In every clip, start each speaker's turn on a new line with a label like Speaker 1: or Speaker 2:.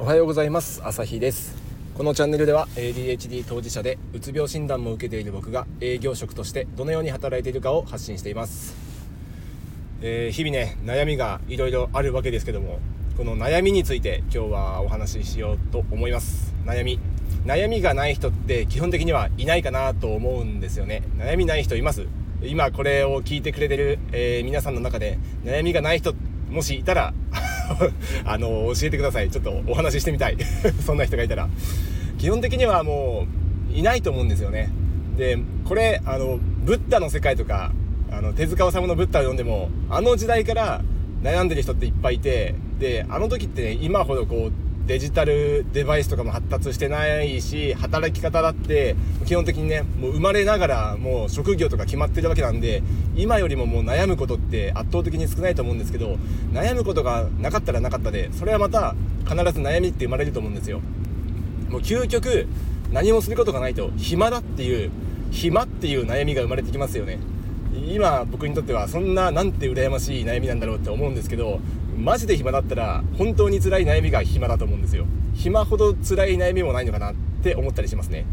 Speaker 1: おはようございます。朝日です。このチャンネルでは ADHD 当事者でうつ病診断も受けている僕が営業職としてどのように働いているかを発信しています、えー、日々ね悩みがいろいろあるわけですけどもこの悩みについて今日はお話ししようと思います。悩み。悩みがない人って基本的にはいないかなと思うんですよね。悩みない人います？今これを聞いてくれてる、えー、皆さんの中で悩みがない人もしいたら あの教えてください。ちょっとお話ししてみたい。そんな人がいたら。基本的にはもういないと思うんですよね。でこれあのブッダの世界とかあの手塚治虫のブッダを読んでもあの時代から悩んでる人っていっぱいいてであの時ってね今ほどこうデジタルデバイスとかも発達してないし働き方だって基本的にねもう生まれながらもう職業とか決まってるわけなんで今よりももう悩むことって圧倒的に少ないと思うんですけど悩むことがなかったらなかったでそれはまた必ず悩みって生まれると思うんですよ。もう究極何もすることがないと暇だっていう暇っていう悩みが生まれてきますよね。今僕にとってはそんななんて羨ましい悩みなんだろうって思うんですけどマジで暇だったら本当に辛い悩みが暇だと思うんですよ。暇ほど辛い悩みもないのかなって思ったりしますね。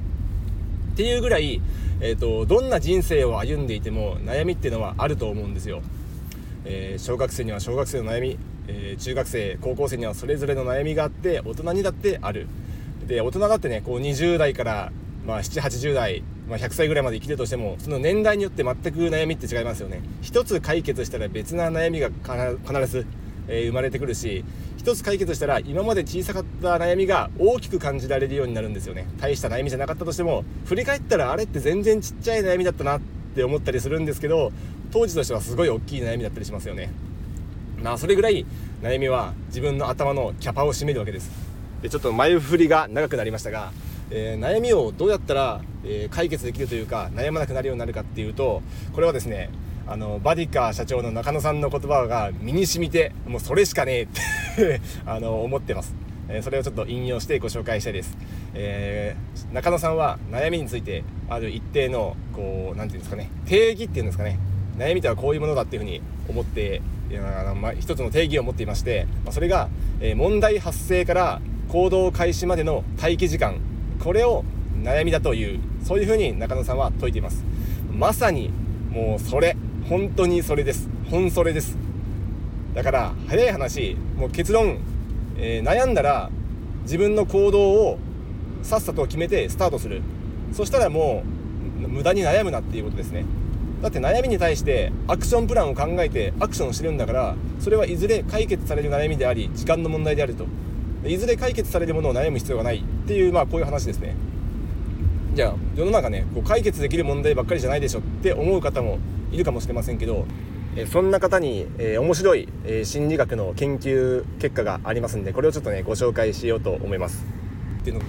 Speaker 1: っていうぐらい、えーと、どんな人生を歩んでいても悩みっていうのはあると思うんですよ、えー、小学生には小学生の悩み、えー、中学生高校生にはそれぞれの悩みがあって大人にだってある。で大人だってねこう20代からまあ、780代、まあ、100歳ぐらいまで生きるとしてもその年代によって全く悩みって違いますよね。一つ解決したら別な悩みが必ずえー、生まれてくるし一つ解決したら今まで小さかった悩みが大きく感じられるようになるんですよね。大した悩みじゃなかったとしても振り返ったらあれって全然ちっちゃい悩みだったなって思ったりするんですけど当時としてはすごい大きい悩みだったりしますよね。まあそれぐらい悩みは自分の頭のキャパを占めるわけです。でちょっと前振りが長くなりましたが、えー、悩みをどうやったら、えー、解決できるというか悩まなくなるようになるかっていうとこれはですねあのバディカー社長の中野さんの言葉が身に染みてもうそれしかねえって あの思ってます、えー、それをちょっと引用してご紹介したいです、えー、中野さんは悩みについてある一定のこう何て言うんですかね定義っていうんですかね悩みとはこういうものだっていうふうに思ってあの、まあ、一つの定義を持っていまして、まあ、それが、えー、問題発生から行動開始までの待機時間これを悩みだというそういうふうに中野さんは説いています。まさにもうそれ。本当にそれです。本それです。だから早い話もう結論、えー、悩んだら自分の行動をさっさと決めてスタートする。そしたらもう無駄に悩むなっていうことですね。だって悩みに対してアクションプランを考えてアクションしてるんだからそれはいずれ解決される悩みであり時間の問題であると。いずれ解決されるものを悩む必要がない。っていうまあこういう話ですね。じゃあ世の中ねこう解決できる問題ばっかりじゃないでしょって思う方もいるかもしれませんけど、えそんな方に、え、面白い、え、心理学の研究結果がありますんでこれをちょっとねご紹介しようと思います。っていうの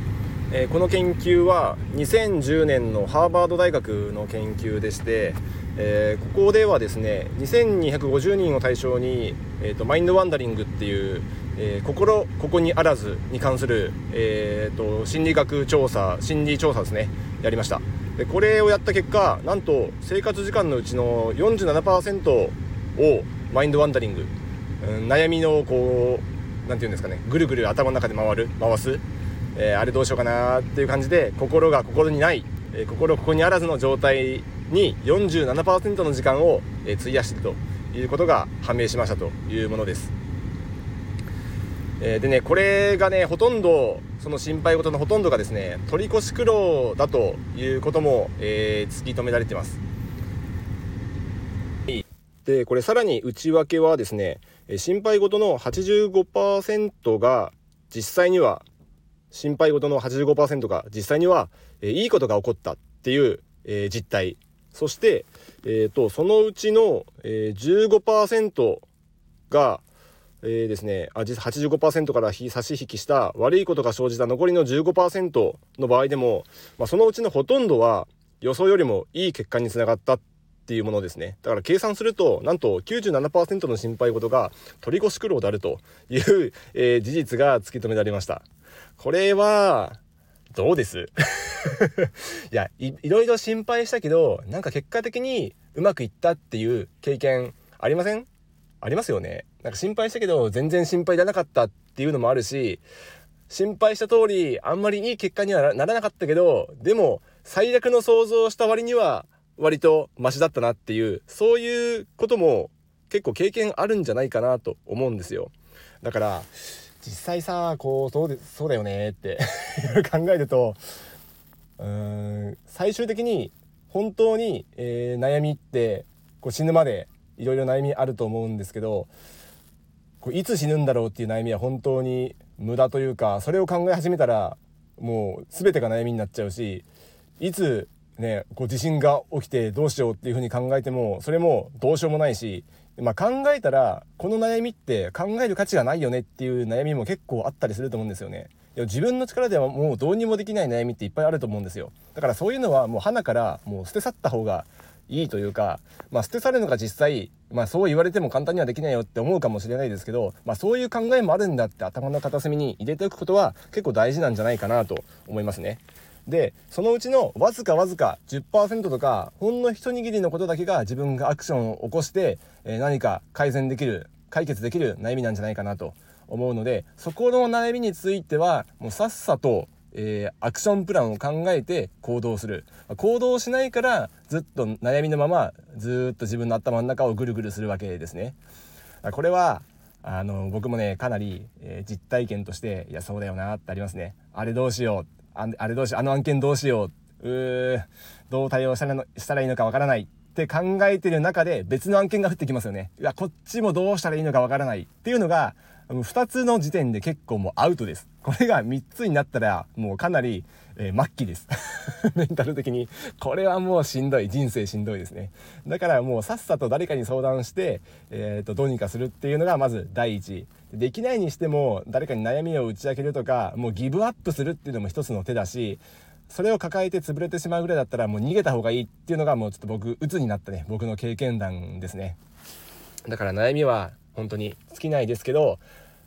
Speaker 1: え、この研究は2010年のハーバード大学の研究でして、え、ここではですね2250人を対象に、えーと、マインドワンダリングっていう、えー、心ここにあらずに関する、えーと心理学調査心理調査ですねやりましたでこれをやった結果なんと生活時間のうちの47%をマインドワンダリング、うん、悩みのこう何て言うんですかねぐるぐる頭の中で回る回す、えー、あれどうしようかなっていう感じで心が心にない、えー、心ここにあらずの状態に47%の時間を、えー、費やしているということが判明しましたというものです。えー、でねこれがねほとんどその心配事のほとんどがですね取り越し苦労だということも、えー、突き止められてます。でこれさらに内訳はですね心配事の85%が実際には心配事の85%が実際には、えー、いいことが起こったっていう、えー、実態。そして、えーと、そのうちの、えー、15%がえー、ですね、あ実85%から差し引きした悪いことが生じた残りの15%の場合でも、まあ、そのうちのほとんどは予想よりもいい結果につながったっていうものですね。だから計算すると、なんと97%の心配事が取り越し苦労であるという、えー、事実が突き止められました。これは、どうです？いやい、いろいろ心配したけど、なんか結果的にうまくいったっていう経験ありません？ありますよね。なんか心配したけど全然心配じゃなかったっていうのもあるし心配した通りあんまりいい結果にはならなかったけどでも最悪の想像をした割には割とマシだったなっていうそういうことも結構経験あるんじゃないかなと思うんですよ。だから実際さこうそうでそうだよねって 考えるとうん最終的に本当に、えー、悩みってこう死ぬまでいろいろ悩みあると思うんですけどこういつ死ぬんだろうっていう悩みは本当に無駄というかそれを考え始めたらもう全てが悩みになっちゃうしいつねこう地震が起きてどうしようっていうふうに考えてもそれもどうしようもないし、まあ、考えたらこの悩みって考える価値がないよねっていう悩みも結構あったりすると思うんですよね。自分の力ではもうどうにもできない悩みっていっぱいあると思うんですよだからそういうのはもう花からもう捨て去った方がいいというか、まあ、捨て去るのが実際、まあ、そう言われても簡単にはできないよって思うかもしれないですけど、まあ、そういう考えもあるんだって頭の片隅に入れておくことは結構大事なんじゃないかなと思いますね。でそのうちのわずかわずか10%とかほんの一握りのことだけが自分がアクションを起こして、えー、何か改善できる解決できる悩みなんじゃないかなと思うのでそこの悩みについてはもうさっさとえー、アクションプランを考えて行動する。行動しないからずっと悩みのままずっと自分の頭の中をぐるぐるするわけですね。これはあの僕もねかなり、えー、実体験としていやそうだよなってありますね。あれどうしよう。あれどうしようあの案件どうしよう。うーどう対応したらしたらいいのかわからない。って考えてる中で別の案件が降ってきますよね。いやこっちもどうしたらいいのかわからない。っていうのが2つの時点で結構もうアウトです。これが3つになったらもうかなり、えー、末期です。メンタル的に。これはもうしんどい。人生しんどいですね。だからもうさっさと誰かに相談して、えー、とどうにかするっていうのがまず第一。できないにしても誰かに悩みを打ち明けるとか、もうギブアップするっていうのも一つの手だし、それを抱えて潰れてしまうぐらいだったらもう逃げた方がいいっていうのがもうちょっと僕、鬱になったね、僕の経験談ですね。だから悩みは本当に尽きないですけど、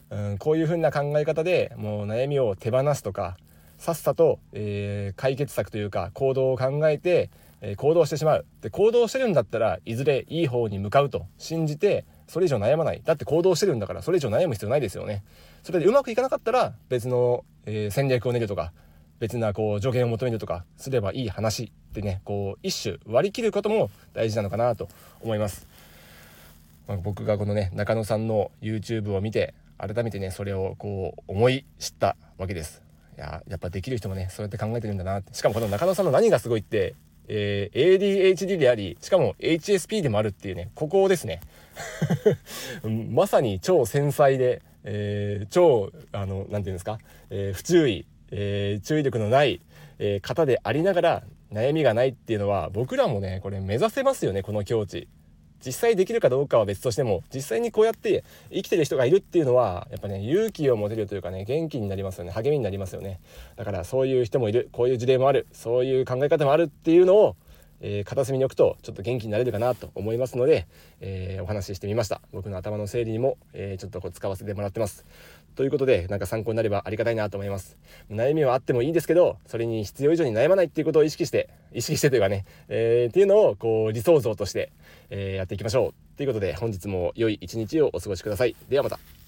Speaker 1: うん、こういう風な考え方でもう悩みを手放すとかさっさと、えー、解決策というか行動を考えて、えー、行動してしまう。で行動してるんだったらいずれいい方に向かうと信じてそれ以上悩まない。だって行動してるんだからそれ以上悩む必要ないですよね。それでうまくいかなかったら別の、えー、戦略を練るとか別なこう助言を求めるとかすればいい話ってねこう一種割り切ることも大事なのかなと思います。まあ、僕がこのね中野さんの YouTube を見て改めてねそれをこう思い知ったわけです。いややっぱできる人もねそうやって考えてるんだなって。しかもこの中野さんの何がすごいって、えー、ADHD でありしかも HSP でもあるっていうねここをですね。まさに超繊細で、えー、超あの何て言うんですか、えー、不注意、え注意力のない、え方でありながら悩みがないっていうのは僕らもねこれ目指せますよねこの境地。実際できるかどうかは別としても実際にこうやって生きてる人がいるっていうのはやっぱね勇気を持てるというかね元気になりますよね。励みになりますよね。だからそういう人もいる。こういう事例もある。そういう考え方もあるっていうのをえー、片隅に置くとちょっと元気になれるかなと思いますので、えー、お話ししてみました。僕の頭の整理にも、えー、ちょっとこう使わせてもらってます。ということでなんか参考になればありがたいなと思います。悩みはあってもいいんですけどそれに必要以上に悩まないっていうことを意識して意識してというかね、え、っていうのをこう理想像として、えやっていきましょう。ということで本日も良い一日をお過ごしください。ではまた。